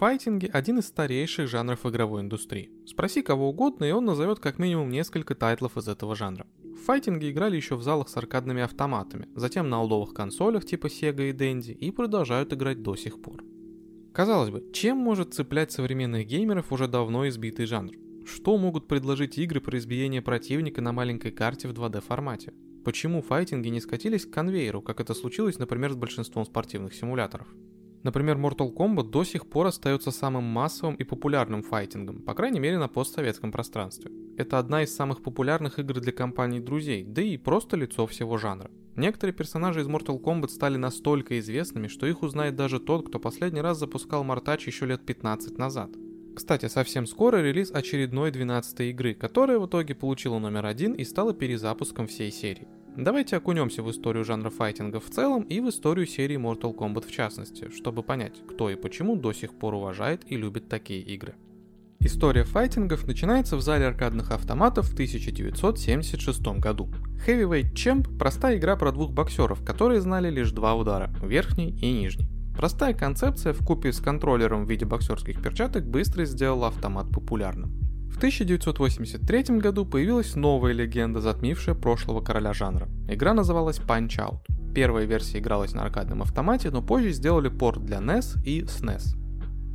Файтинги – один из старейших жанров игровой индустрии. Спроси кого угодно, и он назовет как минимум несколько тайтлов из этого жанра. Файтинги играли еще в залах с аркадными автоматами, затем на олдовых консолях типа Sega и Dendy и продолжают играть до сих пор. Казалось бы, чем может цеплять современных геймеров уже давно избитый жанр? Что могут предложить игры про избиение противника на маленькой карте в 2D формате? Почему файтинги не скатились к конвейеру, как это случилось, например, с большинством спортивных симуляторов? Например, Mortal Kombat до сих пор остается самым массовым и популярным файтингом, по крайней мере на постсоветском пространстве. Это одна из самых популярных игр для компаний друзей, да и просто лицо всего жанра. Некоторые персонажи из Mortal Kombat стали настолько известными, что их узнает даже тот, кто последний раз запускал Мартач еще лет 15 назад. Кстати, совсем скоро релиз очередной 12 игры, которая в итоге получила номер один и стала перезапуском всей серии. Давайте окунемся в историю жанра файтинга в целом и в историю серии Mortal Kombat в частности, чтобы понять, кто и почему до сих пор уважает и любит такие игры. История файтингов начинается в зале аркадных автоматов в 1976 году. Heavyweight Champ – простая игра про двух боксеров, которые знали лишь два удара – верхний и нижний. Простая концепция в купе с контроллером в виде боксерских перчаток быстро сделала автомат популярным. В 1983 году появилась новая легенда, затмившая прошлого короля жанра. Игра называлась Punch Out. Первая версия игралась на аркадном автомате, но позже сделали порт для NES и SNES.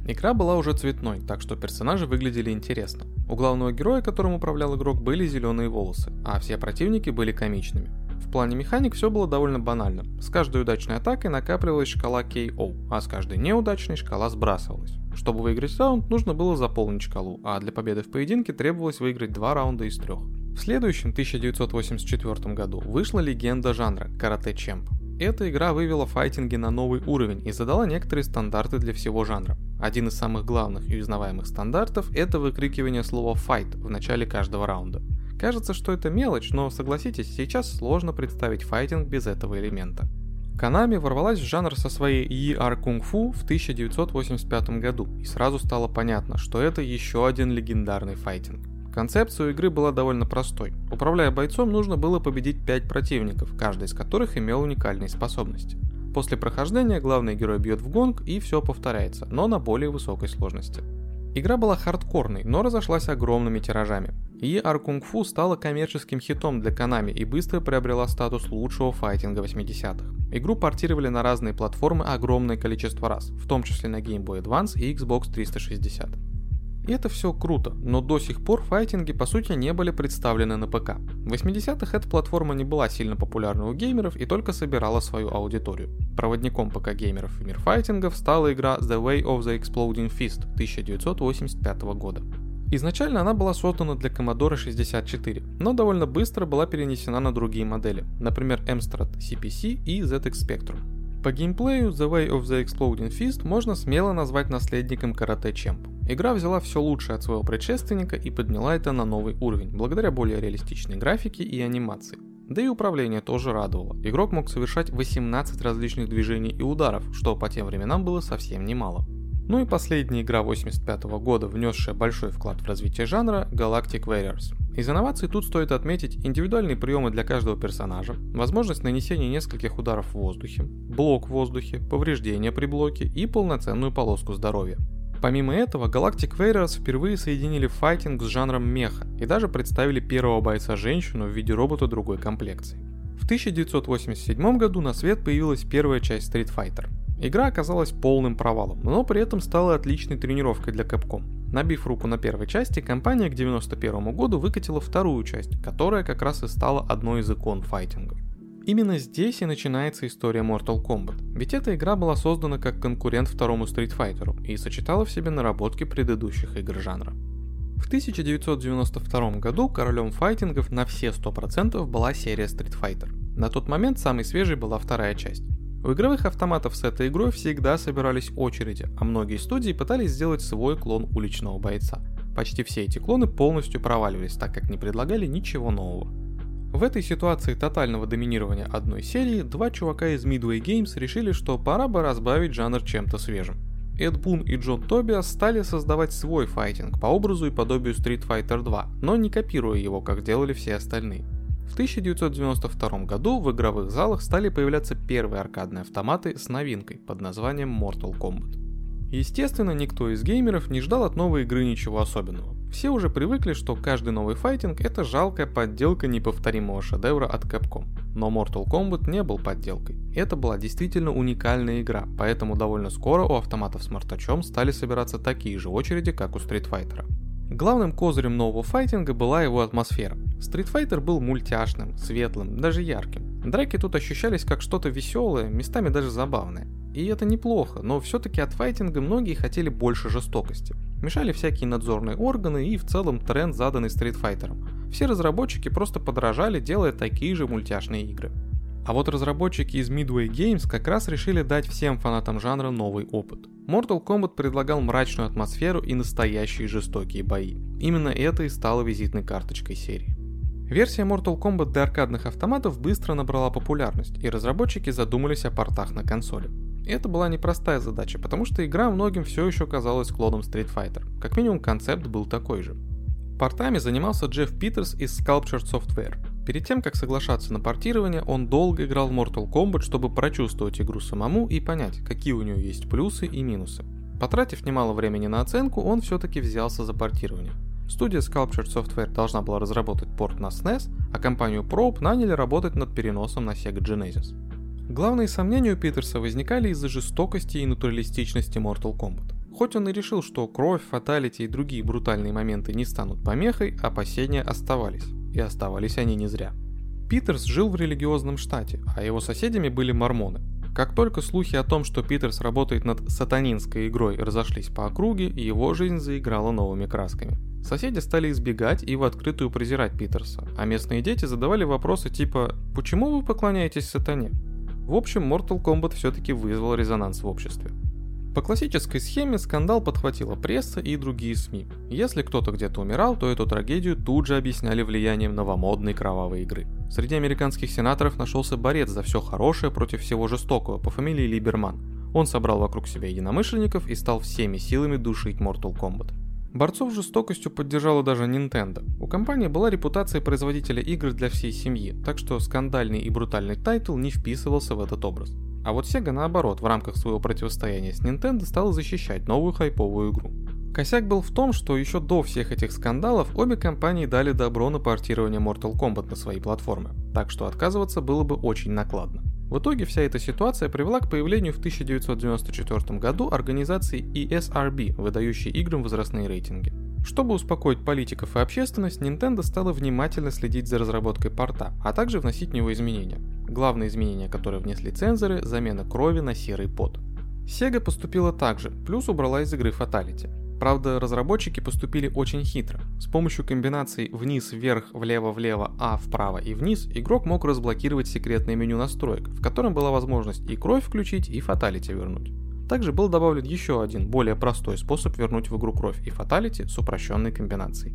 Игра была уже цветной, так что персонажи выглядели интересно. У главного героя, которым управлял игрок, были зеленые волосы, а все противники были комичными. В плане механик все было довольно банально. С каждой удачной атакой накапливалась шкала KO, а с каждой неудачной шкала сбрасывалась. Чтобы выиграть раунд, нужно было заполнить шкалу, а для победы в поединке требовалось выиграть два раунда из трех. В следующем 1984 году вышла легенда жанра Карате Чемп. Эта игра вывела файтинги на новый уровень и задала некоторые стандарты для всего жанра. Один из самых главных и узнаваемых стандартов – это выкрикивание слова «fight» в начале каждого раунда. Кажется, что это мелочь, но согласитесь, сейчас сложно представить файтинг без этого элемента. Konami ворвалась в жанр со своей ER Kung Fu в 1985 году, и сразу стало понятно, что это еще один легендарный файтинг. Концепция у игры была довольно простой. Управляя бойцом, нужно было победить 5 противников, каждый из которых имел уникальные способности. После прохождения главный герой бьет в гонг и все повторяется, но на более высокой сложности. Игра была хардкорной, но разошлась огромными тиражами. И Аркунг Фу стала коммерческим хитом для Konami и быстро приобрела статус лучшего файтинга 80-х. Игру портировали на разные платформы огромное количество раз, в том числе на Game Boy Advance и Xbox 360. И это все круто, но до сих пор файтинги по сути не были представлены на ПК. В 80-х эта платформа не была сильно популярна у геймеров и только собирала свою аудиторию. Проводником ПК геймеров в мир файтингов стала игра The Way of the Exploding Fist 1985 года. Изначально она была создана для Commodore 64, но довольно быстро была перенесена на другие модели, например Amstrad CPC и ZX Spectrum. По геймплею The Way of the Exploding Fist можно смело назвать наследником Karate Champ. Игра взяла все лучшее от своего предшественника и подняла это на новый уровень, благодаря более реалистичной графике и анимации. Да и управление тоже радовало. Игрок мог совершать 18 различных движений и ударов, что по тем временам было совсем немало. Ну и последняя игра 85 года, внесшая большой вклад в развитие жанра, Galactic Warriors. Из инноваций тут стоит отметить индивидуальные приемы для каждого персонажа, возможность нанесения нескольких ударов в воздухе, блок в воздухе, повреждения при блоке и полноценную полоску здоровья. Помимо этого, Galactic Warriors впервые соединили файтинг с жанром меха и даже представили первого бойца-женщину в виде робота другой комплекции. В 1987 году на свет появилась первая часть Street Fighter. Игра оказалась полным провалом, но при этом стала отличной тренировкой для Capcom. Набив руку на первой части, компания к 1991 году выкатила вторую часть, которая как раз и стала одной из икон файтинга. Именно здесь и начинается история Mortal Kombat, ведь эта игра была создана как конкурент второму Street Fighter и сочетала в себе наработки предыдущих игр жанра. В 1992 году королем файтингов на все 100% была серия Street Fighter. На тот момент самой свежей была вторая часть. У игровых автоматов с этой игрой всегда собирались очереди, а многие студии пытались сделать свой клон уличного бойца. Почти все эти клоны полностью проваливались, так как не предлагали ничего нового. В этой ситуации тотального доминирования одной серии, два чувака из Midway Games решили, что пора бы разбавить жанр чем-то свежим. Эд Бун и Джон Тобиас стали создавать свой файтинг по образу и подобию Street Fighter 2, но не копируя его, как делали все остальные. В 1992 году в игровых залах стали появляться первые аркадные автоматы с новинкой под названием Mortal Kombat. Естественно, никто из геймеров не ждал от новой игры ничего особенного. Все уже привыкли, что каждый новый файтинг это жалкая подделка неповторимого шедевра от Capcom. Но Mortal Kombat не был подделкой. Это была действительно уникальная игра, поэтому довольно скоро у автоматов с мартачом стали собираться такие же очереди, как у Street Fighter. Главным козырем нового файтинга была его атмосфера. Street Fighter был мультяшным, светлым, даже ярким. Драки тут ощущались как что-то веселое, местами даже забавное. И это неплохо, но все-таки от файтинга многие хотели больше жестокости. Мешали всякие надзорные органы и в целом тренд, заданный стритфайтером. Все разработчики просто подражали, делая такие же мультяшные игры. А вот разработчики из Midway Games как раз решили дать всем фанатам жанра новый опыт. Mortal Kombat предлагал мрачную атмосферу и настоящие жестокие бои. Именно это и стало визитной карточкой серии. Версия Mortal Kombat для аркадных автоматов быстро набрала популярность, и разработчики задумались о портах на консоли. Это была непростая задача, потому что игра многим все еще казалась клоном Street Fighter. Как минимум концепт был такой же. Портами занимался Джефф Питерс из Sculptured Software. Перед тем, как соглашаться на портирование, он долго играл в Mortal Kombat, чтобы прочувствовать игру самому и понять, какие у нее есть плюсы и минусы. Потратив немало времени на оценку, он все-таки взялся за портирование. Студия Sculptured Software должна была разработать порт на SNES, а компанию Probe наняли работать над переносом на Sega Genesis. Главные сомнения у Питерса возникали из-за жестокости и натуралистичности Mortal Kombat. Хоть он и решил, что кровь, фаталити и другие брутальные моменты не станут помехой, опасения оставались. И оставались они не зря. Питерс жил в религиозном штате, а его соседями были мормоны. Как только слухи о том, что Питерс работает над сатанинской игрой, разошлись по округе, его жизнь заиграла новыми красками. Соседи стали избегать и в открытую презирать Питерса, а местные дети задавали вопросы типа «Почему вы поклоняетесь сатане?» В общем, Mortal Kombat все-таки вызвал резонанс в обществе. По классической схеме скандал подхватила пресса и другие СМИ. Если кто-то где-то умирал, то эту трагедию тут же объясняли влиянием новомодной кровавой игры. Среди американских сенаторов нашелся борец за все хорошее против всего жестокого по фамилии Либерман. Он собрал вокруг себя единомышленников и стал всеми силами душить Mortal Kombat. Борцов жестокостью поддержала даже Nintendo. У компании была репутация производителя игр для всей семьи, так что скандальный и брутальный тайтл не вписывался в этот образ. А вот Sega наоборот, в рамках своего противостояния с Nintendo стала защищать новую хайповую игру. Косяк был в том, что еще до всех этих скандалов обе компании дали добро на портирование Mortal Kombat на свои платформы, так что отказываться было бы очень накладно. В итоге вся эта ситуация привела к появлению в 1994 году организации ESRB, выдающей играм возрастные рейтинги. Чтобы успокоить политиков и общественность, Nintendo стала внимательно следить за разработкой порта, а также вносить в него изменения. Главные изменения, которые внесли цензоры – замена крови на серый пот. Sega поступила так же, плюс убрала из игры Fatality. Правда, разработчики поступили очень хитро. С помощью комбинаций вниз-вверх, влево-влево, А вправо и вниз игрок мог разблокировать секретное меню настроек, в котором была возможность и кровь включить, и фаталити вернуть. Также был добавлен еще один, более простой способ вернуть в игру кровь и фаталити с упрощенной комбинацией.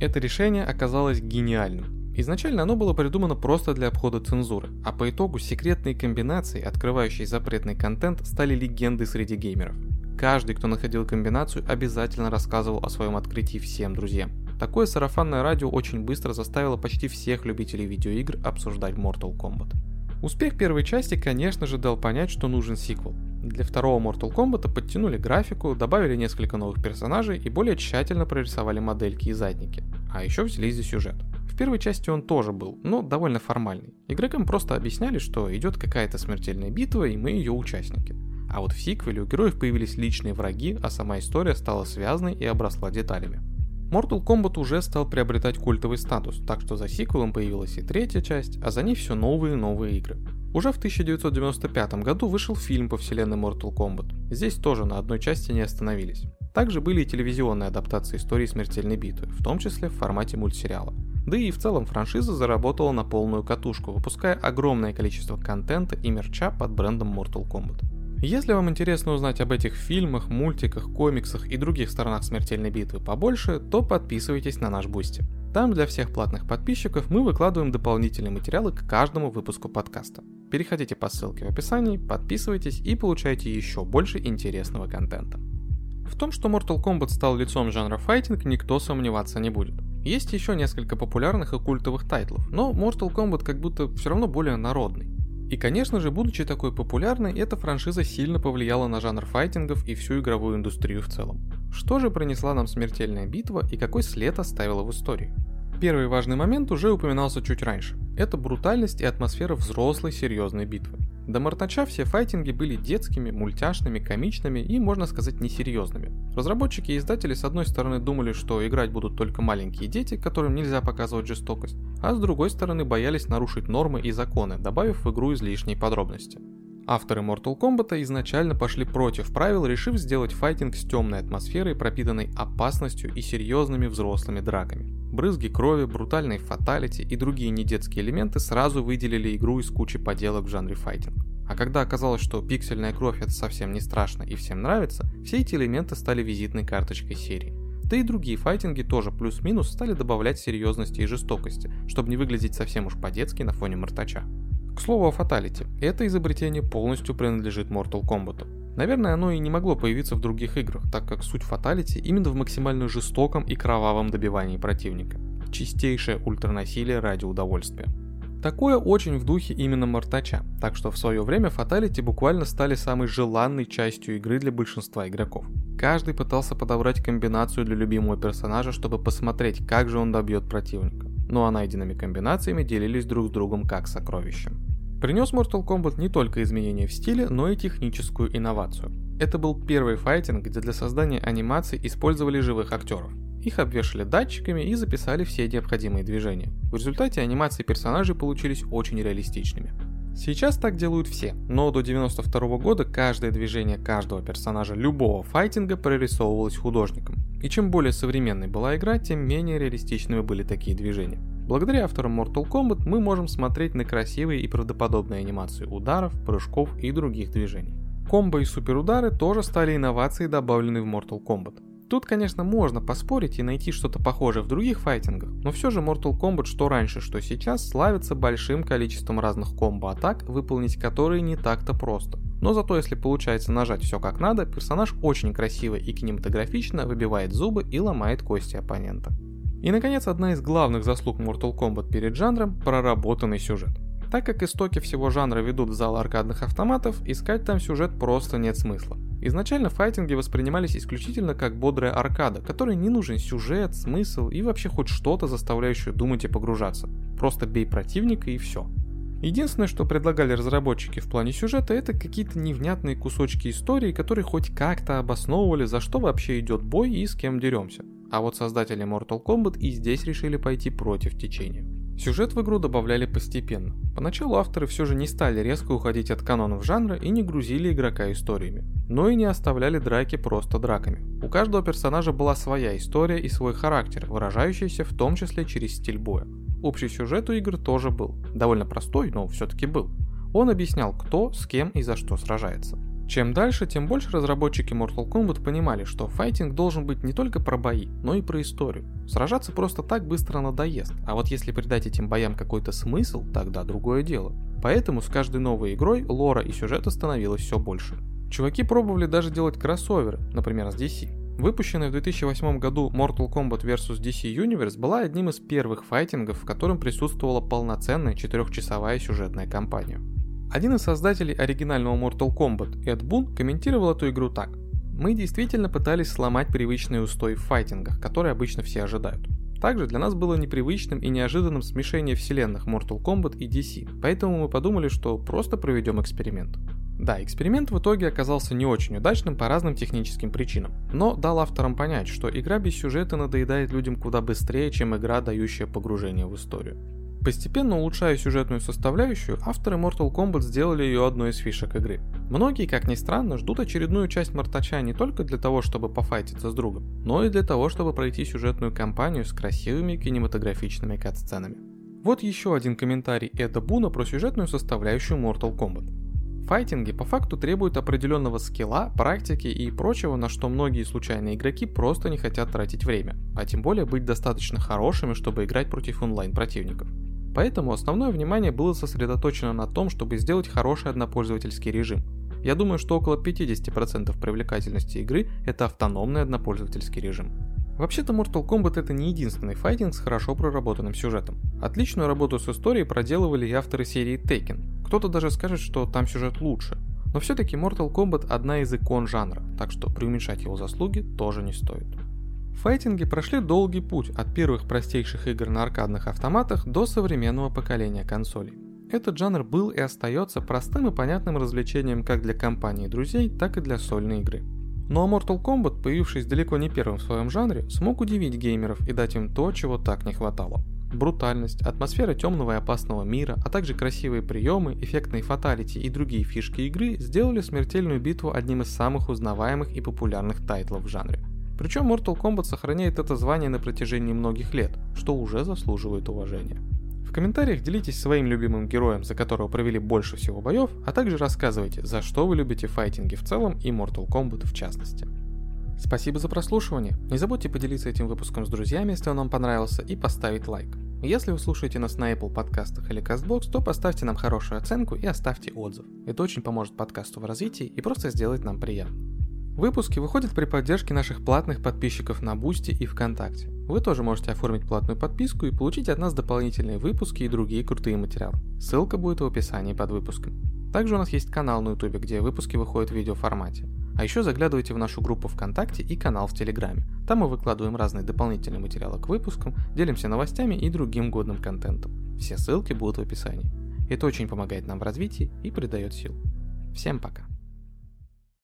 Это решение оказалось гениальным. Изначально оно было придумано просто для обхода цензуры, а по итогу секретные комбинации, открывающие запретный контент, стали легендой среди геймеров. Каждый, кто находил комбинацию, обязательно рассказывал о своем открытии всем друзьям. Такое сарафанное радио очень быстро заставило почти всех любителей видеоигр обсуждать Mortal Kombat. Успех первой части, конечно же, дал понять, что нужен сиквел. Для второго Mortal Kombat подтянули графику, добавили несколько новых персонажей и более тщательно прорисовали модельки и задники. А еще взялись за сюжет. В первой части он тоже был, но довольно формальный. Игрокам просто объясняли, что идет какая-то смертельная битва и мы ее участники. А вот в сиквеле у героев появились личные враги, а сама история стала связанной и обросла деталями. Mortal Kombat уже стал приобретать культовый статус, так что за сиквелом появилась и третья часть, а за ней все новые и новые игры. Уже в 1995 году вышел фильм по вселенной Mortal Kombat. Здесь тоже на одной части не остановились. Также были и телевизионные адаптации истории смертельной битвы, в том числе в формате мультсериала. Да и в целом франшиза заработала на полную катушку, выпуская огромное количество контента и мерча под брендом Mortal Kombat. Если вам интересно узнать об этих фильмах, мультиках, комиксах и других сторонах смертельной битвы побольше, то подписывайтесь на наш Бусти. Там для всех платных подписчиков мы выкладываем дополнительные материалы к каждому выпуску подкаста. Переходите по ссылке в описании, подписывайтесь и получайте еще больше интересного контента. В том, что Mortal Kombat стал лицом жанра файтинг, никто сомневаться не будет. Есть еще несколько популярных и культовых тайтлов, но Mortal Kombat как будто все равно более народный. И конечно же, будучи такой популярной, эта франшиза сильно повлияла на жанр файтингов и всю игровую индустрию в целом. Что же принесла нам смертельная битва и какой след оставила в истории? Первый важный момент уже упоминался чуть раньше. Это брутальность и атмосфера взрослой серьезной битвы. До Мартача все файтинги были детскими, мультяшными, комичными и, можно сказать, несерьезными. Разработчики и издатели с одной стороны думали, что играть будут только маленькие дети, которым нельзя показывать жестокость, а с другой стороны боялись нарушить нормы и законы, добавив в игру излишние подробности. Авторы Mortal Kombat изначально пошли против правил, решив сделать файтинг с темной атмосферой, пропитанной опасностью и серьезными взрослыми драками. Брызги крови, брутальные фаталити и другие недетские элементы сразу выделили игру из кучи поделок в жанре файтинг. А когда оказалось, что пиксельная кровь это совсем не страшно и всем нравится, все эти элементы стали визитной карточкой серии. Да и другие файтинги тоже плюс-минус стали добавлять серьезности и жестокости, чтобы не выглядеть совсем уж по-детски на фоне мартача. К слову о фаталити, это изобретение полностью принадлежит Mortal Kombat. Наверное, оно и не могло появиться в других играх, так как суть фаталити именно в максимально жестоком и кровавом добивании противника. Чистейшее ультранасилие ради удовольствия. Такое очень в духе именно Мартача, так что в свое время фаталити буквально стали самой желанной частью игры для большинства игроков. Каждый пытался подобрать комбинацию для любимого персонажа, чтобы посмотреть, как же он добьет противника. Ну а найденными комбинациями делились друг с другом как сокровищем. Принес Mortal Kombat не только изменения в стиле, но и техническую инновацию. Это был первый файтинг, где для создания анимаций использовали живых актеров. Их обвешали датчиками и записали все необходимые движения. В результате анимации персонажей получились очень реалистичными. Сейчас так делают все, но до 92 года каждое движение каждого персонажа любого файтинга прорисовывалось художником. И чем более современной была игра, тем менее реалистичными были такие движения. Благодаря авторам Mortal Kombat мы можем смотреть на красивые и правдоподобные анимации ударов, прыжков и других движений. Комбо и суперудары тоже стали инновацией, добавленной в Mortal Kombat. Тут, конечно, можно поспорить и найти что-то похожее в других файтингах, но все же Mortal Kombat что раньше, что сейчас славится большим количеством разных комбо-атак, выполнить которые не так-то просто. Но зато если получается нажать все как надо, персонаж очень красиво и кинематографично выбивает зубы и ломает кости оппонента. И наконец, одна из главных заслуг Mortal Kombat перед жанром – проработанный сюжет. Так как истоки всего жанра ведут в зал аркадных автоматов, искать там сюжет просто нет смысла. Изначально файтинги воспринимались исключительно как бодрая аркада, которой не нужен сюжет, смысл и вообще хоть что-то, заставляющее думать и погружаться. Просто бей противника и все. Единственное, что предлагали разработчики в плане сюжета, это какие-то невнятные кусочки истории, которые хоть как-то обосновывали, за что вообще идет бой и с кем деремся. А вот создатели Mortal Kombat и здесь решили пойти против течения. Сюжет в игру добавляли постепенно. Поначалу авторы все же не стали резко уходить от канонов жанра и не грузили игрока историями, но и не оставляли драки просто драками. У каждого персонажа была своя история и свой характер, выражающийся в том числе через стиль боя. Общий сюжет у игр тоже был, довольно простой, но все-таки был. Он объяснял, кто, с кем и за что сражается. Чем дальше, тем больше разработчики Mortal Kombat понимали, что файтинг должен быть не только про бои, но и про историю. Сражаться просто так быстро надоест, а вот если придать этим боям какой-то смысл, тогда другое дело. Поэтому с каждой новой игрой лора и сюжета становилось все больше. Чуваки пробовали даже делать кроссоверы, например, с DC. Выпущенная в 2008 году Mortal Kombat vs DC Universe была одним из первых файтингов, в котором присутствовала полноценная четырехчасовая сюжетная кампания. Один из создателей оригинального Mortal Kombat, Эд Бун, комментировал эту игру так. Мы действительно пытались сломать привычные устои в файтингах, которые обычно все ожидают. Также для нас было непривычным и неожиданным смешение вселенных Mortal Kombat и DC, поэтому мы подумали, что просто проведем эксперимент. Да, эксперимент в итоге оказался не очень удачным по разным техническим причинам, но дал авторам понять, что игра без сюжета надоедает людям куда быстрее, чем игра, дающая погружение в историю. Постепенно улучшая сюжетную составляющую, авторы Mortal Kombat сделали ее одной из фишек игры. Многие, как ни странно, ждут очередную часть Мартача не только для того, чтобы пофайтиться с другом, но и для того, чтобы пройти сюжетную кампанию с красивыми кинематографичными кат-сценами. Вот еще один комментарий Эда Буна про сюжетную составляющую Mortal Kombat. Файтинги по факту требуют определенного скилла, практики и прочего, на что многие случайные игроки просто не хотят тратить время, а тем более быть достаточно хорошими, чтобы играть против онлайн противников. Поэтому основное внимание было сосредоточено на том, чтобы сделать хороший однопользовательский режим. Я думаю, что около 50% привлекательности игры это автономный однопользовательский режим. Вообще-то Mortal Kombat это не единственный файтинг с хорошо проработанным сюжетом. Отличную работу с историей проделывали и авторы серии Taken. Кто-то даже скажет, что там сюжет лучше. Но все-таки Mortal Kombat одна из икон жанра, так что преуменьшать его заслуги тоже не стоит. Файтинги прошли долгий путь от первых простейших игр на аркадных автоматах до современного поколения консолей. Этот жанр был и остается простым и понятным развлечением как для компании друзей, так и для сольной игры. Ну Mortal Kombat, появившись далеко не первым в своем жанре, смог удивить геймеров и дать им то, чего так не хватало. Брутальность, атмосфера темного и опасного мира, а также красивые приемы, эффектные фаталити и другие фишки игры сделали смертельную битву одним из самых узнаваемых и популярных тайтлов в жанре. Причем Mortal Kombat сохраняет это звание на протяжении многих лет, что уже заслуживает уважения. В комментариях делитесь своим любимым героем, за которого провели больше всего боев, а также рассказывайте, за что вы любите файтинги в целом и Mortal Kombat в частности. Спасибо за прослушивание. Не забудьте поделиться этим выпуском с друзьями, если он вам понравился, и поставить лайк. Если вы слушаете нас на Apple подкастах или CastBox, то поставьте нам хорошую оценку и оставьте отзыв. Это очень поможет подкасту в развитии и просто сделает нам приятно. Выпуски выходят при поддержке наших платных подписчиков на Бусти и ВКонтакте. Вы тоже можете оформить платную подписку и получить от нас дополнительные выпуски и другие крутые материалы. Ссылка будет в описании под выпуском. Также у нас есть канал на YouTube, где выпуски выходят в видеоформате. А еще заглядывайте в нашу группу ВКонтакте и канал в Телеграме. Там мы выкладываем разные дополнительные материалы к выпускам, делимся новостями и другим годным контентом. Все ссылки будут в описании. Это очень помогает нам в развитии и придает сил. Всем пока!